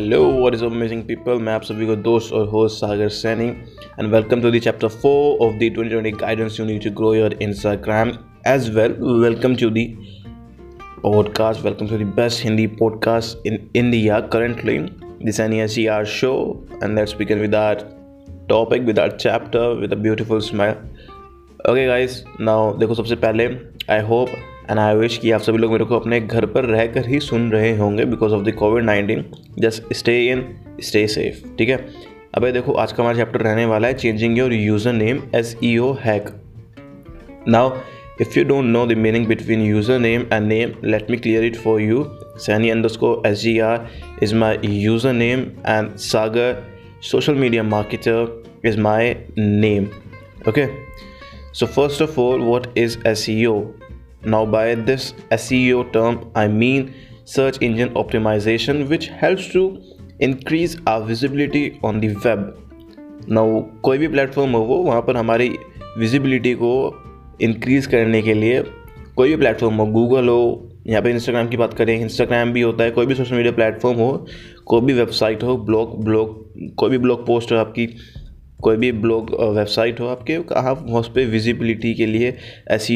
Hello what is amazing people मैं आप सभी को दोस्त और host Sagar Saini and welcome to the chapter four of the 2020 guidance you need to grow your Instagram as well welcome to the podcast welcome to the best hindi podcast in india currently this NESCR show and let's begin with our topic with our chapter with a beautiful smile okay guys now देखो सबसे पहले I hope and I wish कि आप सभी लोग मेरे को अपने घर पर रहकर ही सुन रहे होंगे because of the COVID nineteen just stay in stay safe ठीक है? अब देखो, आज का हमारा चैप्टर रहने वाला है changing your user name S E O hack now if you don't know the meaning between user name and name let me clear it for you Saini and दस्को S G R is my user name and Sagar social media marketer is my name okay so first of all what is seo now, by this SEO term, I mean search engine optimization, which helps to increase our visibility on the web. Now, कोई भी platform हो वो वहाँ पर हमारी visibility को increase करने के लिए कोई भी प्लेटफॉर्म हो गूगल हो यहाँ पे इंस्टाग्राम की बात करें इंस्टाग्राम भी होता है कोई भी सोशल मीडिया प्लेटफॉर्म हो कोई भी वेबसाइट हो ब्लॉग ब्लॉग कोई भी ब्लॉग पोस्ट हो आपकी कोई भी ब्लॉग वेबसाइट हो आपके, आप उस पर विजिबिलिटी के लिए एस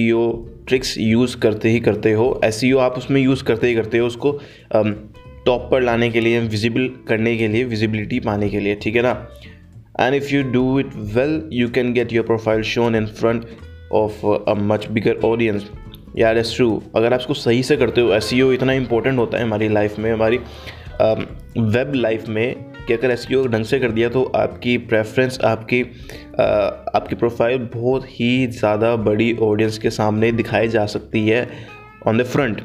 ट्रिक्स यूज़ करते ही करते हो। एस आप उसमें यूज़ करते ही करते हो उसको टॉप पर लाने के लिए विजिबल करने के लिए विजिबिलिटी पाने के लिए, ठीक है ना? And if you do it well you can get your profile shown in front of a much bigger audience यार एस ट्रू अगर आप उसको सही से करते हो एस इतना इंपॉर्टेंट होता है हमारी लाइफ में, हमारी वेब लाइफ में कि अगर एस ढंग से कर दिया तो आपकी प्रेफरेंस आपकी आ, आपकी प्रोफ़ाइल बहुत ही ज़्यादा बड़ी ऑडियंस के सामने दिखाई जा सकती है on the front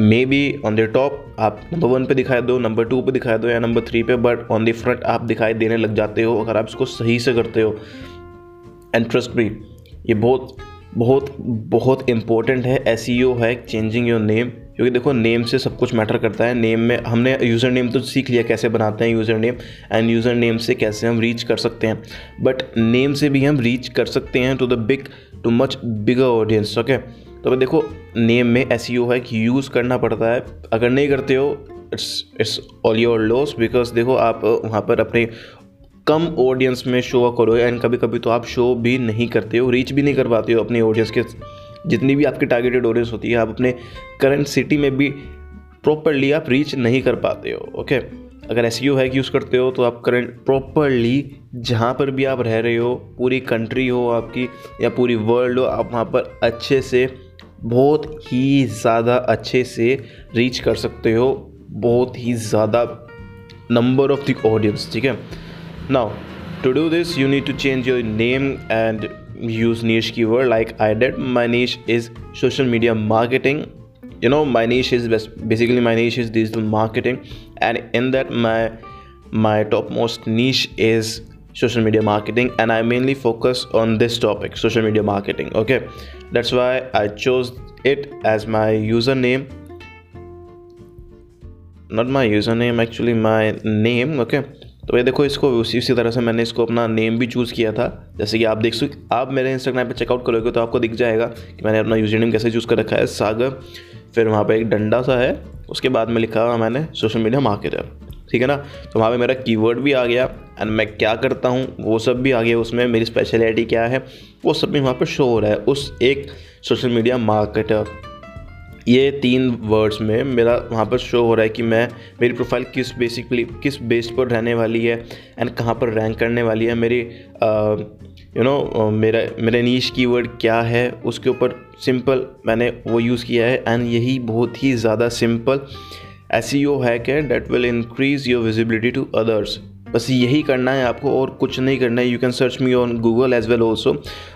may be on the top आप नंबर वन पे दिखाई दो नंबर टू पे दिखाई दो या नंबर थ्री पे बट ऑन द फ्रंट आप दिखाई देने लग जाते हो अगर आप इसको सही से करते हो. एंड ट्रस्ट भी ये बहुत बहुत बहुत इम्पोर्टेंट है एस है चेंजिंग योर नेम क्योंकि देखो नेम से सब कुछ मैटर करता है। नेम में हमने यूज़र नेम तो सीख लिया कैसे बनाते हैं user name and user name से कैसे हम रीच कर सकते हैं। बट नेम से भी हम रीच कर सकते हैं to the big too much bigger audience okay तो देखो नेम में ऐसी है कि यूज़ करना पड़ता है। अगर नहीं करते हो it's it's all your loss because देखो, आप वहाँ पर अपने कम ऑडियंस में शो करो। एंड कभी कभी तो आप शो भी नहीं करते हो रीच भी नहीं कर पाते हो अपने ऑडियंस के जितनी भी आपकी टारगेटेड ऑडियंस होती है, आप अपने करंट सिटी में भी प्रॉपरली आप रीच नहीं कर पाते हो ओके अगर एस है कि यूज़ करते हो तो आप करंट प्रॉपरली जहाँ पर भी आप रह रहे हो, पूरी कंट्री हो आपकी, या पूरी वर्ल्ड हो, आप वहाँ पर अच्छे से, बहुत ही ज़्यादा अच्छे से रीच कर सकते हो, बहुत ही ज़्यादा नंबर ऑफ़ द ऑडियंस ठीक है? Now to do this you need to change your name and use niche keyword like I did. My niche is social media marketing. You know, my niche is basically my niche is digital marketing, and in that my my topmost niche is social media marketing and i mainly focus on this topic social media marketing okay that's why i chose it as my username not my username actually my name okay तो ये देखो इसको, उसी उसी तरह से मैंने इसको अपना नेम भी चूज़ किया था। जैसे कि आप देख सक, आप मेरे इंस्टाग्राम पे चेकआउट करोगे तो आपको दिख जाएगा कि मैंने अपना यूज़र नेम कैसे चूज़ कर रखा है, सागर। फिर वहाँ पर एक डंडा सा है, उसके बाद में लिखा हुआ मैंने सोशल मीडिया मार्केटर ठीक है ना? तो वहाँ पे मेरा कीवर्ड भी आ गया एंड मैं क्या करता हूँ, वो सब भी आ गया, उसमें मेरी स्पेशलिटी क्या है, वो सब भी वहाँ पर शो हो रहा है उस एक सोशल मीडिया मार्केटर ये तीन वर्ड्स में मेरा वहाँ पर शो हो रहा है कि मैं, मेरी प्रोफ़ाइल किस बेसिकली किस बेस पर रहने वाली है एंड कहाँ पर रैंक करने वाली है। मेरी यू नो मेरा मेरा नीच कीवर्ड क्या है, उसके ऊपर सिंपल मैंने वो यूज़ किया है एंड यही बहुत ही ज़्यादा सिंपल ऐसी है कि that will increase your visibility to others बस यही करना है आपको और कुछ नहीं करना है। You can search me on Google as well also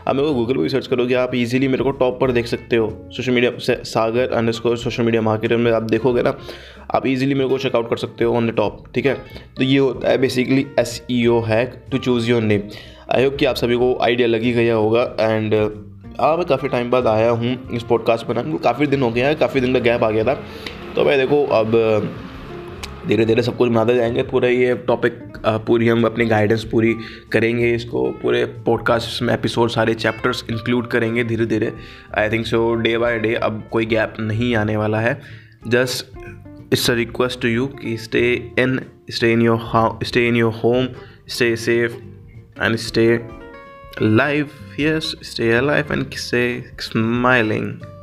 आप मेरे को गूगल पर भी सर्च करोगे, आप इजीली मेरे को टॉप पर देख सकते हो। Social media Sagar under social media marketer में आप देखोगे ना, आप इजीली मेरे को चेकआउट कर सकते हो ऑन द टॉप ठीक है? तो ये होता है basically S E O hack to choose your name I hope कि आप सभी को आइडिया लगी गया होगा एंड हाँ मैं काफ़ी टाइम बाद आया हूँ इस पॉडकास्ट बनाने काफ़ी दिन हो गया है, काफ़ी दिन का गैप आ गया था। तो भाई देखो, अब धीरे धीरे सब कुछ बनाते जाएँगे। पूरा ये टॉपिक पूरी हम अपनी गाइडेंस पूरी करेंगे। इसको पूरे पॉडकास्ट में एपिसोड सारे चैप्टर्स इंक्लूड करेंगे धीरे धीरे I think so day by day अब कोई गैप नहीं आने वाला है। Just it's a request to you कि stay in stay in your how stay in your home stay safe and stay life yes stay life and stay smiling